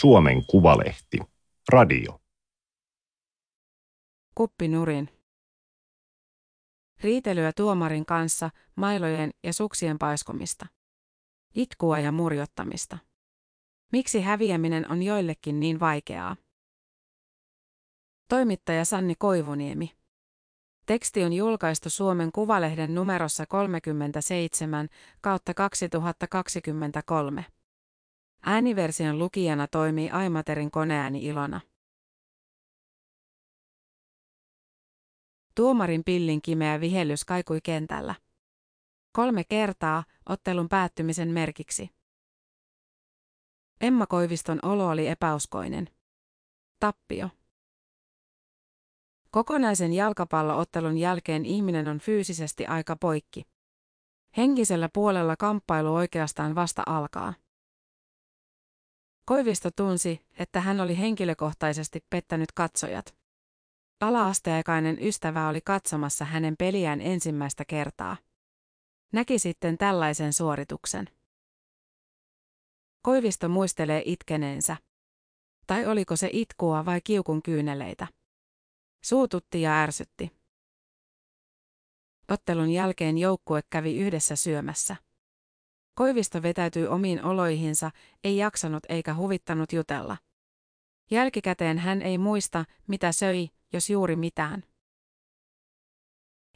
Suomen Kuvalehti. Radio. Kuppinurin. Riitelyä tuomarin kanssa, mailojen ja suksien paiskomista. Itkua ja murjottamista. Miksi häviäminen on joillekin niin vaikeaa? Toimittaja Sanni Koivuniemi. Teksti on julkaistu Suomen Kuvalehden numerossa 37 kautta 2023. Ääniversion lukijana toimii Aimaterin koneääni Ilona. Tuomarin pillin kimeä vihellys kaikui kentällä. Kolme kertaa ottelun päättymisen merkiksi. Emma Koiviston olo oli epäuskoinen. Tappio. Kokonaisen jalkapalloottelun jälkeen ihminen on fyysisesti aika poikki. Henkisellä puolella kamppailu oikeastaan vasta alkaa. Koivisto tunsi, että hän oli henkilökohtaisesti pettänyt katsojat. Ala-asteaikainen ystävä oli katsomassa hänen peliään ensimmäistä kertaa. Näki sitten tällaisen suorituksen. Koivisto muistelee itkeneensä. Tai oliko se itkua vai kiukun kyyneleitä? Suututti ja ärsytti. Ottelun jälkeen joukkue kävi yhdessä syömässä. Koivisto vetäytyi omiin oloihinsa, ei jaksanut eikä huvittanut jutella. Jälkikäteen hän ei muista, mitä söi, jos juuri mitään.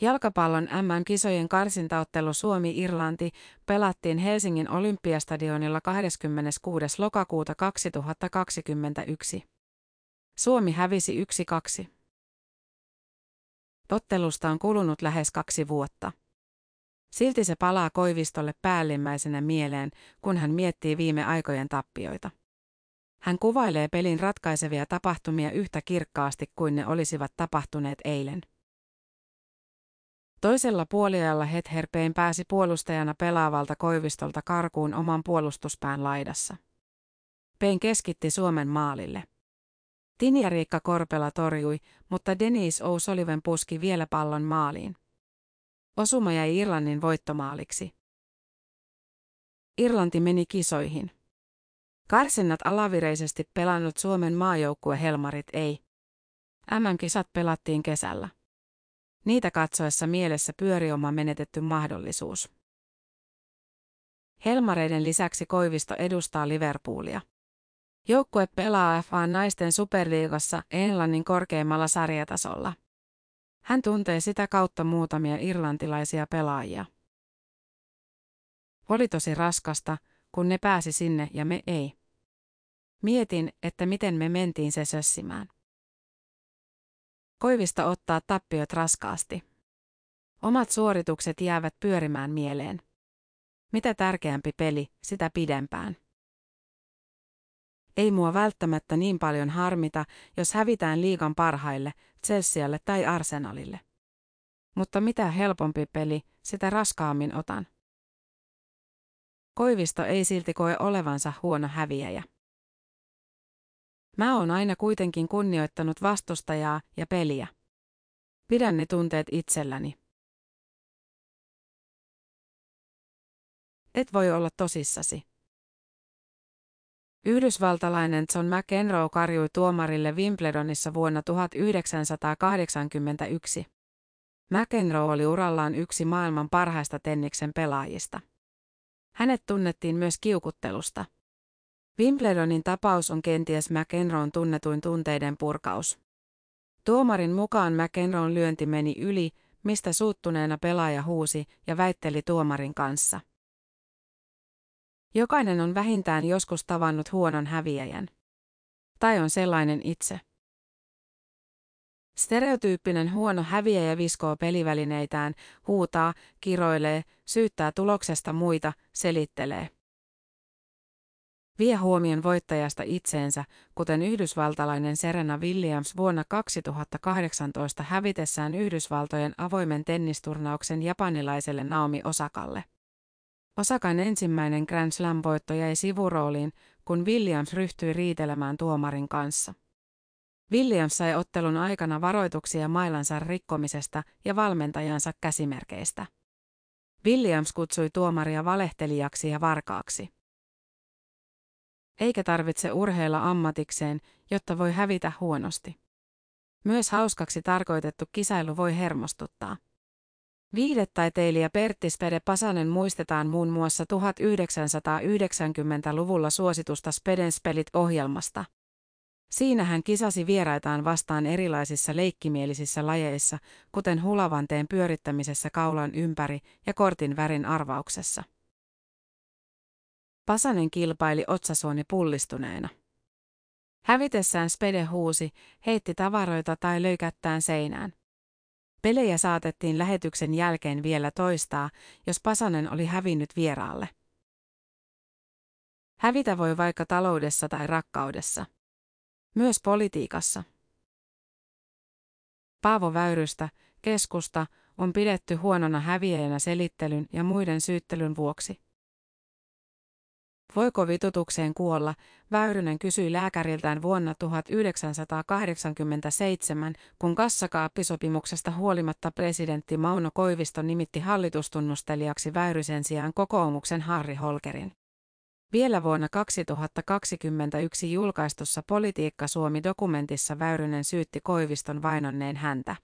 Jalkapallon MM-kisojen karsintaottelu Suomi-Irlanti pelattiin Helsingin Olympiastadionilla 26. lokakuuta 2021. Suomi hävisi 1-2. Ottelusta on kulunut lähes kaksi vuotta. Silti se palaa Koivistolle päällimmäisenä mieleen, kun hän miettii viime aikojen tappioita. Hän kuvailee pelin ratkaisevia tapahtumia yhtä kirkkaasti kuin ne olisivat tapahtuneet eilen. Toisella puoliajalla Hetherpeen pääsi puolustajana pelaavalta Koivistolta karkuun oman puolustuspään laidassa. Pein keskitti Suomen maalille. Tinja Riikka Korpela torjui, mutta Denise O'Sullivan puski vielä pallon maaliin. Osuma jäi Irlannin voittomaaliksi. Irlanti meni kisoihin. Karsinnat alavireisesti pelannut Suomen maajoukkue Helmarit ei. MM-kisat pelattiin kesällä. Niitä katsoessa mielessä pyöri oma menetetty mahdollisuus. Helmareiden lisäksi Koivisto edustaa Liverpoolia. Joukkue pelaa FA naisten superliigassa Englannin korkeimmalla sarjatasolla. Hän tuntee sitä kautta muutamia irlantilaisia pelaajia. Oli tosi raskasta, kun ne pääsi sinne ja me ei. Mietin, että miten me mentiin se sössimään. Koivista ottaa tappiot raskaasti. Omat suoritukset jäävät pyörimään mieleen. Mitä tärkeämpi peli, sitä pidempään. Ei mua välttämättä niin paljon harmita, jos hävitään liigan parhaille, Chelsealle tai Arsenalille. Mutta mitä helpompi peli, sitä raskaammin otan. Koivisto ei silti koe olevansa huono häviäjä. Mä oon aina kuitenkin kunnioittanut vastustajaa ja peliä. Pidän ne tunteet itselläni. Et voi olla tosissasi. Yhdysvaltalainen John McEnroe karjui tuomarille Wimbledonissa vuonna 1981. McEnroe oli urallaan yksi maailman parhaista tenniksen pelaajista. Hänet tunnettiin myös kiukuttelusta. Wimbledonin tapaus on kenties McEnroen tunnetuin tunteiden purkaus. Tuomarin mukaan McEnroen lyönti meni yli, mistä suuttuneena pelaaja huusi ja väitteli tuomarin kanssa. Jokainen on vähintään joskus tavannut huonon häviäjän. Tai on sellainen itse. Stereotyyppinen huono häviäjä viskoo pelivälineitään, huutaa, kiroilee, syyttää tuloksesta muita, selittelee. Vie huomion voittajasta itseensä, kuten yhdysvaltalainen Serena Williams vuonna 2018 hävitessään Yhdysvaltojen avoimen tennisturnauksen japanilaiselle Naomi Osakalle. Osakan ensimmäinen Grand Slam-voitto jäi sivurooliin, kun Williams ryhtyi riitelemään tuomarin kanssa. Williams sai ottelun aikana varoituksia mailansa rikkomisesta ja valmentajansa käsimerkeistä. Williams kutsui tuomaria valehtelijaksi ja varkaaksi. Eikä tarvitse urheilla ammatikseen, jotta voi hävitä huonosti. Myös hauskaksi tarkoitettu kisailu voi hermostuttaa. Viihdetaiteilija Pertti Spede Pasanen muistetaan muun muassa 1990-luvulla suositusta Spedenspelit ohjelmasta. Siinä hän kisasi vieraitaan vastaan erilaisissa leikkimielisissä lajeissa, kuten hulavanteen pyörittämisessä kaulan ympäri ja kortin värin arvauksessa. Pasanen kilpaili otsasuoni pullistuneena. Hävitessään Spede huusi, heitti tavaroita tai löi kättään seinään. Pelejä saatettiin lähetyksen jälkeen vielä toistaa, jos Pasanen oli hävinnyt vieraalle. Hävitä voi vaikka taloudessa tai rakkaudessa. Myös politiikassa. Paavo Väyrystä, keskusta, on pidetty huonona häviäjänä selittelyn ja muiden syyttelyn vuoksi. Voiko vitutukseen kuolla, Väyrynen kysyi lääkäriltään vuonna 1987, kun kassakaappisopimuksesta huolimatta presidentti Mauno Koivisto nimitti hallitustunnustelijaksi Väyrysen sijaan kokoomuksen Harri Holkerin. Vielä vuonna 2021 julkaistussa Politiikka Suomi-dokumentissa Väyrynen syytti Koiviston vainonneen häntä.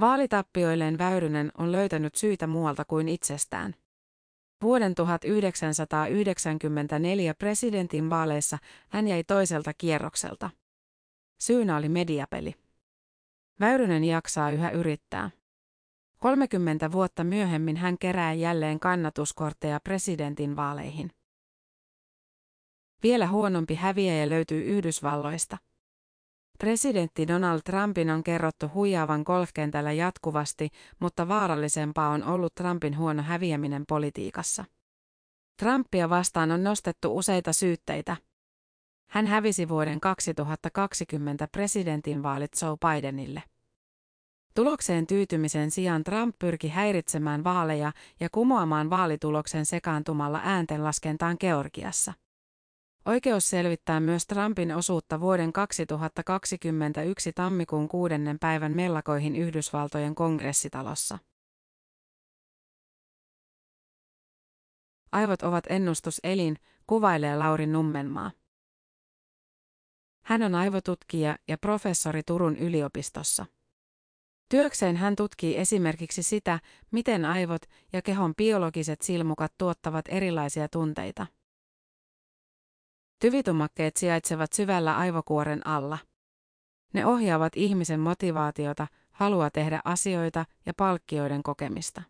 Vaalitappioilleen Väyrynen on löytänyt syitä muualta kuin itsestään. Vuoden 1994 presidentin vaaleissa hän jäi toiselta kierrokselta. Syynä oli mediapeli. Väyrynen jaksaa yhä yrittää. 30 vuotta myöhemmin hän kerää jälleen kannatuskortteja presidentin vaaleihin. Vielä huonompi häviäjä löytyy Yhdysvalloista. Presidentti Donald Trumpin on kerrottu huijaavan golfkentällä jatkuvasti, mutta vaarallisempaa on ollut Trumpin huono häviäminen politiikassa. Trumpia vastaan on nostettu useita syytteitä. Hän hävisi vuoden 2020 presidentinvaalit Joe Bidenille. Tulokseen tyytymisen sijaan Trump pyrki häiritsemään vaaleja ja kumoamaan vaalituloksen sekaantumalla ääntenlaskentaan Georgiassa. Oikeus selvittää myös Trumpin osuutta vuoden 2021 tammikuun kuudennen päivän mellakoihin Yhdysvaltojen kongressitalossa. Aivot ovat ennustuselin, kuvailee Lauri Nummenmaa. Hän on aivotutkija ja professori Turun yliopistossa. Työkseen hän tutkii esimerkiksi sitä, miten aivot ja kehon biologiset silmukat tuottavat erilaisia tunteita. Tyvitumakkeet sijaitsevat syvällä aivokuoren alla. Ne ohjaavat ihmisen motivaatiota, halua tehdä asioita ja palkkioiden kokemista.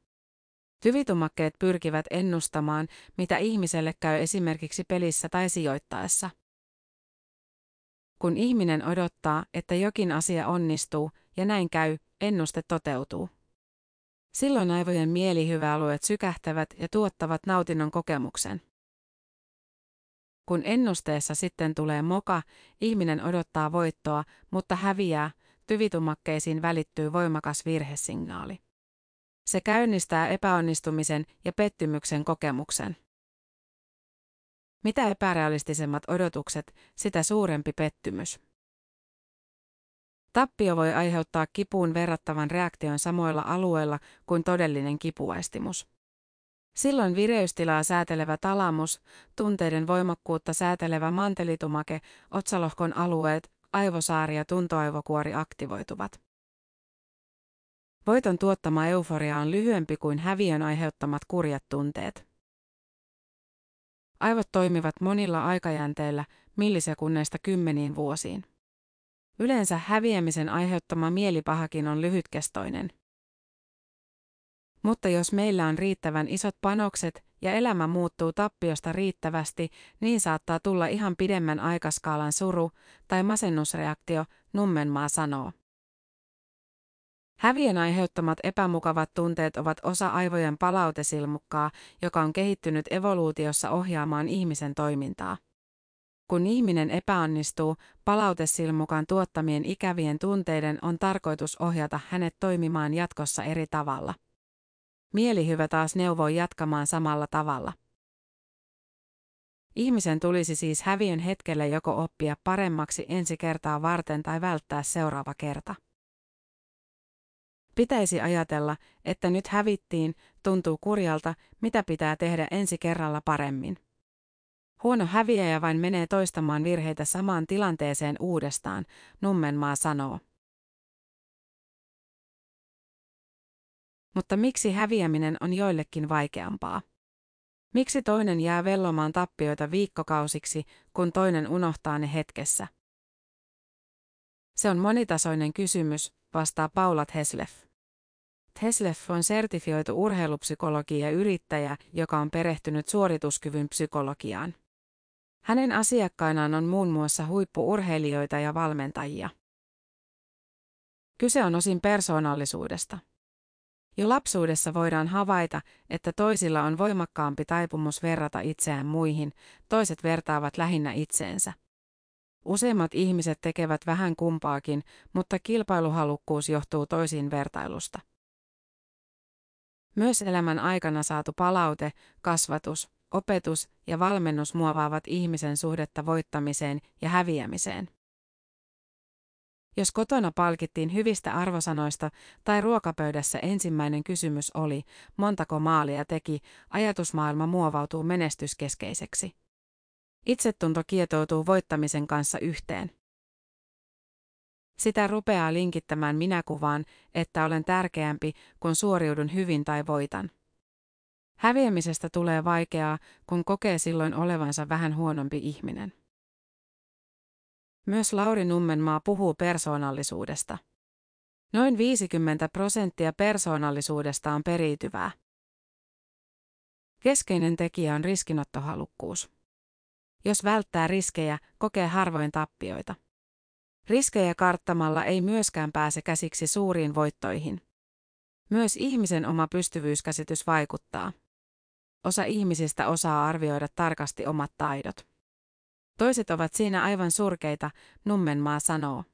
Tyvitumakkeet pyrkivät ennustamaan, mitä ihmiselle käy esimerkiksi pelissä tai sijoittaessa. Kun ihminen odottaa, että jokin asia onnistuu, ja näin käy, ennuste toteutuu. Silloin aivojen mielihyväalueet sykähtävät ja tuottavat nautinnon kokemuksen. Kun ennusteessa sitten tulee moka, ihminen odottaa voittoa, mutta häviää, tyvitumakkeisiin välittyy voimakas virhesignaali. Se käynnistää epäonnistumisen ja pettymyksen kokemuksen. Mitä epärealistisemmat odotukset, sitä suurempi pettymys. Tappio voi aiheuttaa kipuun verrattavan reaktion samoilla alueilla kuin todellinen kipuaistimus. Silloin vireystilaa säätelevä talamus, tunteiden voimakkuutta säätelevä mantelitumake, otsalohkon alueet, aivosaari ja tuntoaivokuori aktivoituvat. Voiton tuottama euforia on lyhyempi kuin häviön aiheuttamat kurjat tunteet. Aivot toimivat monilla aikajänteillä, millisekunneista kymmeniin vuosiin. Yleensä häviämisen aiheuttama mielipahakin on lyhytkestoinen. Mutta jos meillä on riittävän isot panokset ja elämä muuttuu tappiosta riittävästi, niin saattaa tulla ihan pidemmän aikaskaalan suru tai masennusreaktio, Nummenmaa sanoo. Häviön aiheuttamat epämukavat tunteet ovat osa aivojen palautesilmukkaa, joka on kehittynyt evoluutiossa ohjaamaan ihmisen toimintaa. Kun ihminen epäonnistuu, palautesilmukan tuottamien ikävien tunteiden on tarkoitus ohjata hänet toimimaan jatkossa eri tavalla. Mielihyvä taas neuvoo jatkamaan samalla tavalla. Ihmisen tulisi siis häviön hetkellä joko oppia paremmaksi ensi kertaa varten tai välttää seuraava kerta. Pitäisi ajatella, että nyt hävittiin, tuntuu kurjalta, mitä pitää tehdä ensi kerralla paremmin. Huono häviäjä vain menee toistamaan virheitä samaan tilanteeseen uudestaan, Nummenmaa sanoo. Mutta miksi häviäminen on joillekin vaikeampaa? Miksi toinen jää vellomaan tappioita viikkokausiksi, kun toinen unohtaa ne hetkessä? Se on monitasoinen kysymys, vastaa Paula Heslef. Heslef on sertifioitu urheilupsykologi ja yrittäjä, joka on perehtynyt suorituskyvyn psykologiaan. Hänen asiakkainaan on muun muassa huippuurheilijoita ja valmentajia. Kyse on osin persoonallisuudesta. Jo lapsuudessa voidaan havaita, että toisilla on voimakkaampi taipumus verrata itseään muihin, toiset vertaavat lähinnä itseensä. Useimmat ihmiset tekevät vähän kumpaakin, mutta kilpailuhalukkuus johtuu toisiin vertailusta. Myös elämän aikana saatu palaute, kasvatus, opetus ja valmennus muovaavat ihmisen suhdetta voittamiseen ja häviämiseen. Jos kotona palkittiin hyvistä arvosanoista tai ruokapöydässä ensimmäinen kysymys oli, montako maalia teki, ajatusmaailma muovautuu menestyskeskeiseksi. Itsetunto kietoutuu voittamisen kanssa yhteen. Sitä rupeaa linkittämään minäkuvaan, että olen tärkeämpi, kun suoriudun hyvin tai voitan. Häviämisestä tulee vaikeaa, kun kokee silloin olevansa vähän huonompi ihminen. Myös Lauri Nummenmaa puhuu persoonallisuudesta. Noin 50 prosenttia persoonallisuudesta on periytyvää. Keskeinen tekijä on riskinottohalukkuus. Jos välttää riskejä, kokee harvoin tappioita. Riskejä karttamalla ei myöskään pääse käsiksi suuriin voittoihin. Myös ihmisen oma pystyvyyskäsitys vaikuttaa. Osa ihmisistä osaa arvioida tarkasti omat taidot. Toiset ovat siinä aivan surkeita, Nummenmaa sanoo.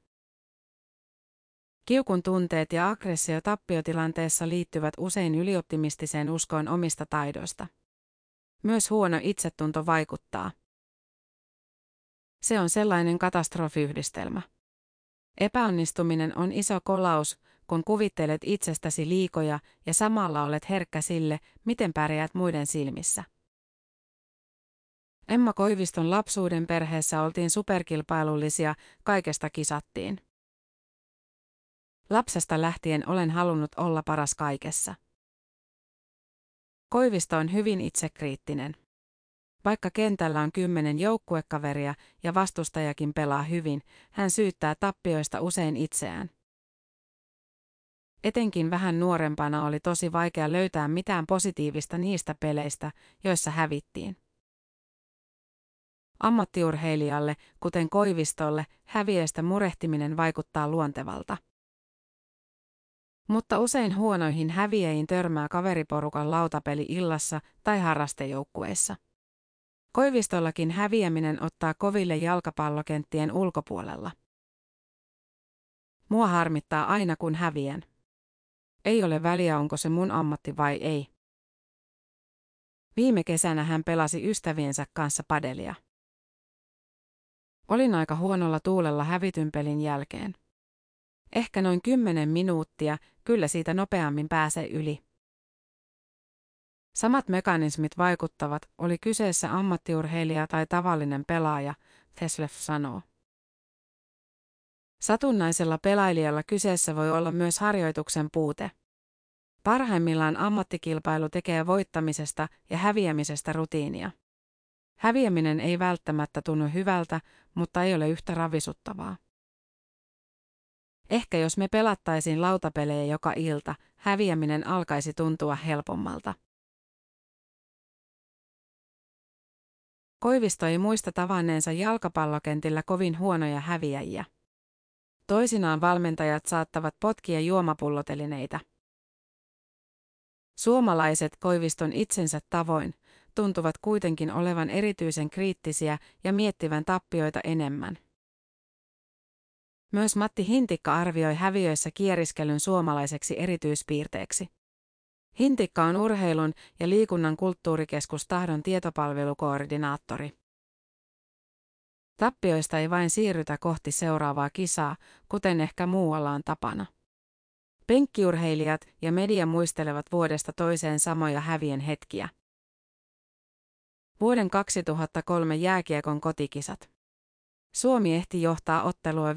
Kiukun tunteet ja aggressio tappiotilanteessa liittyvät usein ylioptimistiseen uskoon omista taidoista. Myös huono itsetunto vaikuttaa. Se on sellainen katastrofiyhdistelmä. Epäonnistuminen on iso kolaus, kun kuvittelet itsestäsi liikoja ja samalla olet herkkä sille, miten pärjäät muiden silmissä. Emma Koiviston lapsuuden perheessä oltiin superkilpailullisia, kaikesta kisattiin. Lapsesta lähtien olen halunnut olla paras kaikessa. Koivisto on hyvin itsekriittinen. Vaikka kentällä on kymmenen joukkuekaveria ja vastustajakin pelaa hyvin, hän syyttää tappioista usein itseään. Etenkin vähän nuorempana oli tosi vaikea löytää mitään positiivista niistä peleistä, joissa hävittiin. Ammattiurheilijalle, kuten Koivistolle, häviöistä murehtiminen vaikuttaa luontevalta. Mutta usein huonoihin häviäjiin törmää kaveriporukan lautapeli illassa tai harrastejoukkueissa. Koivistollakin häviäminen ottaa koville jalkapallokenttien ulkopuolella. Mua harmittaa aina kun häviän. Ei ole väliä onko se mun ammatti vai ei. Viime kesänä hän pelasi ystäviensä kanssa padelia. Olin aika huonolla tuulella hävityn pelin jälkeen. Ehkä noin kymmenen minuuttia, kyllä siitä nopeammin pääsee yli. Samat mekanismit vaikuttavat, oli kyseessä ammattiurheilija tai tavallinen pelaaja, Teslef sanoo. Satunnaisella pelailijalla kyseessä voi olla myös harjoituksen puute. Parhaimmillaan ammattikilpailu tekee voittamisesta ja häviämisestä rutiinia. Häviäminen ei välttämättä tunnu hyvältä, mutta ei ole yhtä ravisuttavaa. Ehkä jos me pelattaisiin lautapelejä joka ilta, häviäminen alkaisi tuntua helpommalta. Koivisto ei muista tavanneensa jalkapallokentillä kovin huonoja häviäjiä. Toisinaan valmentajat saattavat potkia juomapullotelineitä. Suomalaiset Koiviston itsensä tavoin tuntuvat kuitenkin olevan erityisen kriittisiä ja miettivän tappioita enemmän. Myös Matti Hintikka arvioi häviöissä kieriskelyn suomalaiseksi erityispiirteeksi. Hintikka on urheilun ja liikunnan kulttuurikeskus Tahdon tietopalvelukoordinaattori. Tappioista ei vain siirrytä kohti seuraavaa kisaa, kuten ehkä muualla on tapana. Penkkiurheilijat ja media muistelevat vuodesta toiseen samoja hävien hetkiä. Vuoden 2003 jääkiekon kotikisat. Suomi ehti johtaa ottelua 5-1.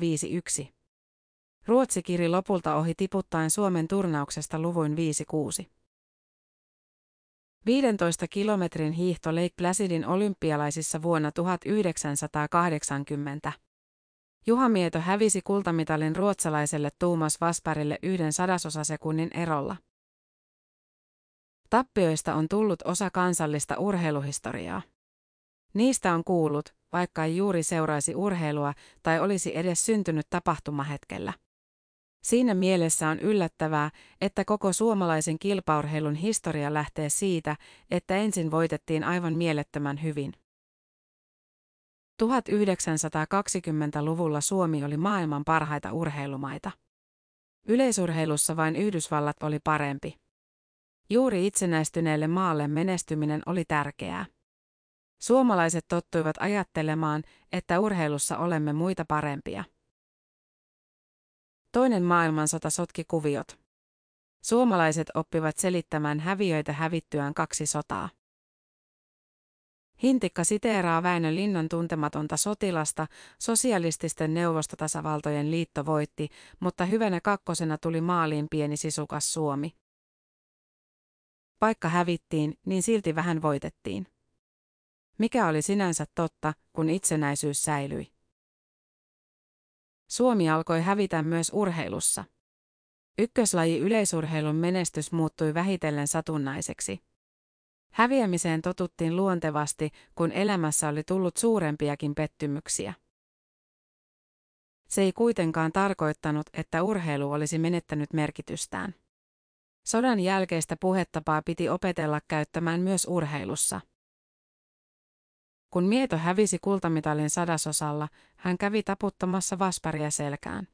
Ruotsi kiri lopulta ohi tiputtaen Suomen turnauksesta luvuin 5-6. 15 kilometrin hiihto Lake Placidin olympialaisissa vuonna 1980. Juha Mieto hävisi kultamitalin ruotsalaiselle Tuumas Vasparille yhden sadasosasekunnin erolla. Tappioista on tullut osa kansallista urheiluhistoriaa. Niistä on kuullut, vaikka ei juuri seuraisi urheilua tai olisi edes syntynyt tapahtumahetkellä. Siinä mielessä on yllättävää, että koko suomalaisen kilpaurheilun historia lähtee siitä, että ensin voitettiin aivan mielettömän hyvin. 1920-luvulla Suomi oli maailman parhaita urheilumaita. Yleisurheilussa vain Yhdysvallat oli parempi. Juuri itsenäistyneelle maalle menestyminen oli tärkeää. Suomalaiset tottuivat ajattelemaan, että urheilussa olemme muita parempia. Toinen maailmansota sotki kuviot. Suomalaiset oppivat selittämään häviöitä hävittyään kaksi sotaa. Hintikka siteeraa Väinö Linnan tuntematonta sotilasta, sosialististen neuvostotasavaltojen liitto voitti, mutta hyvänä kakkosena tuli maaliin pieni sisukas Suomi. Vaikka hävittiin, niin silti vähän voitettiin. Mikä oli sinänsä totta, kun itsenäisyys säilyi. Suomi alkoi hävitä myös urheilussa. Ykköslaji yleisurheilun menestys muuttui vähitellen satunnaiseksi. Häviämiseen totuttiin luontevasti, kun elämässä oli tullut suurempiakin pettymyksiä. Se ei kuitenkaan tarkoittanut, että urheilu olisi menettänyt merkitystään. Sodan jälkeistä puhetapaa piti opetella käyttämään myös urheilussa. Kun Mieto hävisi kultamitalin sadasosalla, hän kävi taputtamassa Vasparia selkään.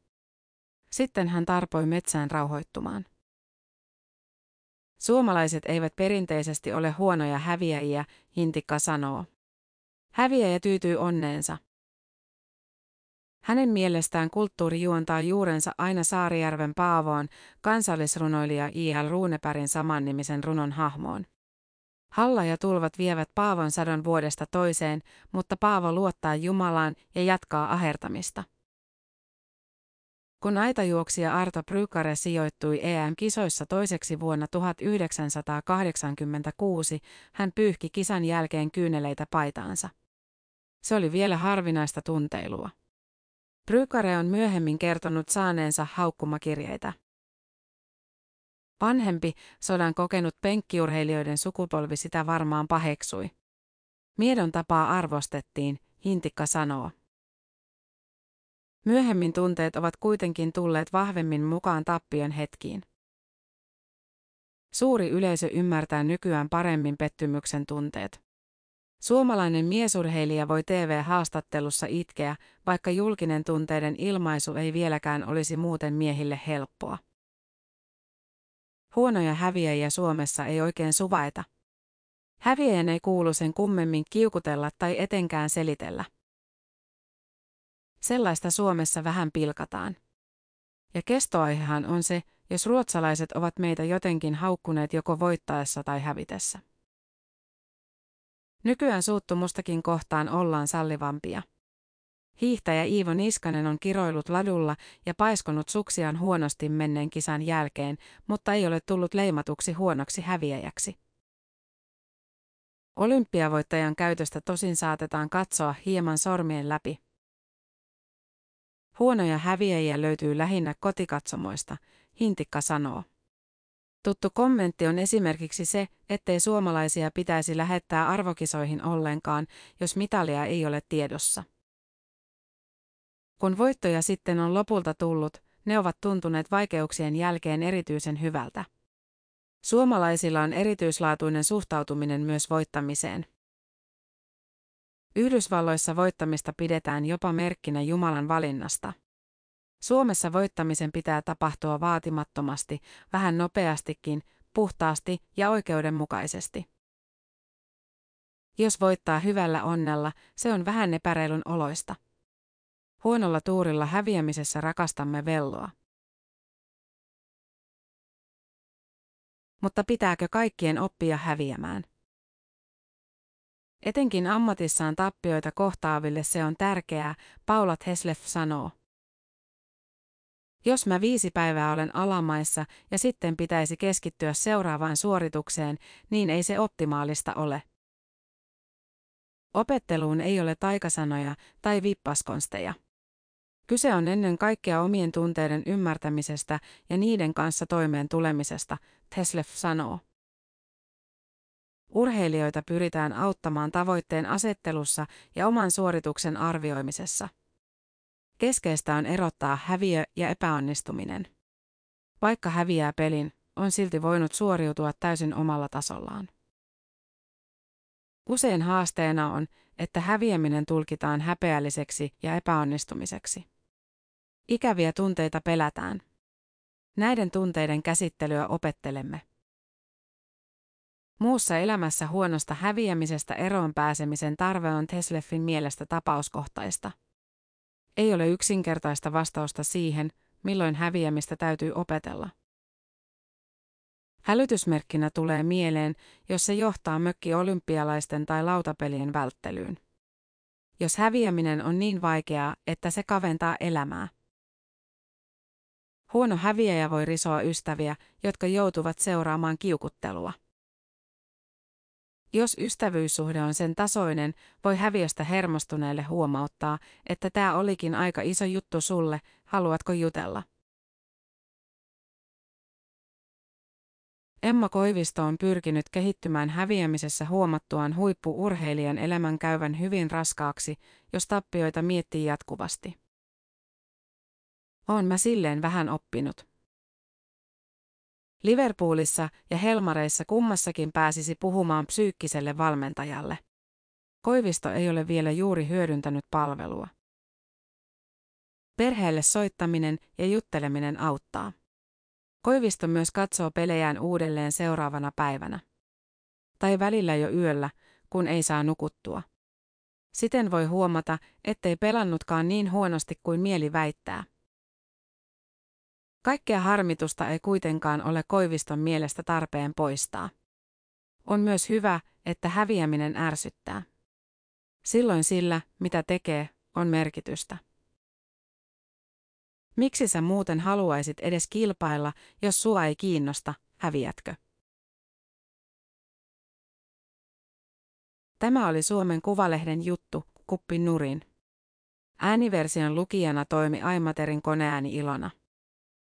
Sitten hän tarpoi metsään rauhoittumaan. Suomalaiset eivät perinteisesti ole huonoja häviäjiä, Hintikka sanoo. Häviäjä tyytyy onneensa. Hänen mielestään kulttuuri juontaa juurensa aina Saarijärven Paavoon, kansallisrunoilija I.L. Ruunepärin samannimisen runon hahmoon. Halla ja tulvat vievät Paavon sadon vuodesta toiseen, mutta Paavo luottaa Jumalaan ja jatkaa ahertamista. Kun aitajuoksija Arto Brykare sijoittui EM-kisoissa toiseksi vuonna 1986, hän pyyhki kisan jälkeen kyyneleitä paitaansa. Se oli vielä harvinaista tunteilua. Brykare on myöhemmin kertonut saaneensa haukkumakirjeitä. Vanhempi, sodan kokenut penkkiurheilijoiden sukupolvi sitä varmaan paheksui. Miedon tapaa arvostettiin, Hintikka sanoo. Myöhemmin tunteet ovat kuitenkin tulleet vahvemmin mukaan tappion hetkiin. Suuri yleisö ymmärtää nykyään paremmin pettymyksen tunteet. Suomalainen miesurheilija voi TV-haastattelussa itkeä, vaikka julkinen tunteiden ilmaisu ei vieläkään olisi muuten miehille helppoa. Huonoja häviäjiä Suomessa ei oikein suvaita. Häviäjän ei kuulu sen kummemmin kiukutella tai etenkään selitellä. Sellaista Suomessa vähän pilkataan. Ja kestoaihehan on se, jos ruotsalaiset ovat meitä jotenkin haukkuneet joko voittaessa tai hävitessä. Nykyään suuttumustakin kohtaan ollaan sallivampia. Hiihtäjä Iivo Niskanen on kiroillut ladulla ja paiskonut suksiaan huonosti menneen kisan jälkeen, mutta ei ole tullut leimatuksi huonoksi häviäjäksi. Olympiavoittajan käytöstä tosin saatetaan katsoa hieman sormien läpi. Huonoja häviäjiä löytyy lähinnä kotikatsomoista, Hintikka sanoo. Tuttu kommentti on esimerkiksi se, ettei suomalaisia pitäisi lähettää arvokisoihin ollenkaan, jos mitalia ei ole tiedossa. Kun voittoja sitten on lopulta tullut, ne ovat tuntuneet vaikeuksien jälkeen erityisen hyvältä. Suomalaisilla on erityislaatuinen suhtautuminen myös voittamiseen. Yhdysvalloissa voittamista pidetään jopa merkkinä Jumalan valinnasta. Suomessa voittamisen pitää tapahtua vaatimattomasti, vähän nopeastikin, puhtaasti ja oikeudenmukaisesti. Jos voittaa hyvällä onnella, se on vähän epäreilun oloista. Huonolla tuurilla häviämisessä rakastamme velloa. Mutta pitääkö kaikkien oppia häviämään? Etenkin ammatissaan tappioita kohtaaville se on tärkeää, Paula Heslef sanoo. Jos mä viisi päivää olen alamaissa ja sitten pitäisi keskittyä seuraavaan suoritukseen, niin ei se optimaalista ole. Opetteluun ei ole taikasanoja tai vippaskonsteja. Kyse on ennen kaikkea omien tunteiden ymmärtämisestä ja niiden kanssa toimeen tulemisesta, Teslef sanoo. Urheilijoita pyritään auttamaan tavoitteen asettelussa ja oman suorituksen arvioimisessa. Keskeistä on erottaa häviö ja epäonnistuminen. Vaikka häviää pelin, on silti voinut suoriutua täysin omalla tasollaan. Usein haasteena on, että häviäminen tulkitaan häpeälliseksi ja epäonnistumiseksi. Ikäviä tunteita pelätään. Näiden tunteiden käsittelyä opettelemme. Muussa elämässä huonosta häviämisestä eroon pääsemisen tarve on Tesleffin mielestä tapauskohtaista. Ei ole yksinkertaista vastausta siihen, milloin häviämistä täytyy opetella. Hälytysmerkkinä tulee mieleen, jos se johtaa mökki olympialaisten tai lautapelien välttelyyn. Jos häviäminen on niin vaikeaa, että se kaventaa elämää. Huono häviäjä voi risoa ystäviä, jotka joutuvat seuraamaan kiukuttelua. Jos ystävyyssuhde on sen tasoinen, voi häviöstä hermostuneelle huomauttaa, että tämä olikin aika iso juttu sulle, haluatko jutella? Emma Koivisto on pyrkinyt kehittymään häviämisessä huomattuaan huippuurheilijan elämän käyvän hyvin raskaaksi, jos tappioita miettii jatkuvasti. Oon mä silleen vähän oppinut. Liverpoolissa ja Helmareissa kummassakin pääsisi puhumaan psyykkiselle valmentajalle. Koivisto ei ole vielä juuri hyödyntänyt palvelua. Perheelle soittaminen ja jutteleminen auttaa. Koivisto myös katsoo pelejään uudelleen seuraavana päivänä. Tai välillä jo yöllä, kun ei saa nukuttua. Siten voi huomata, ettei pelannutkaan niin huonosti kuin mieli väittää. Kaikkea harmitusta ei kuitenkaan ole Koiviston mielestä tarpeen poistaa. On myös hyvä, että häviäminen ärsyttää. Silloin sillä, mitä tekee, on merkitystä. Miksi sä muuten haluaisit edes kilpailla, jos sua ei kiinnosta, häviätkö? Tämä oli Suomen Kuvalehden juttu, Kuppi Nurin. Ääniversion lukijana toimi Aimaterin koneääni Ilona.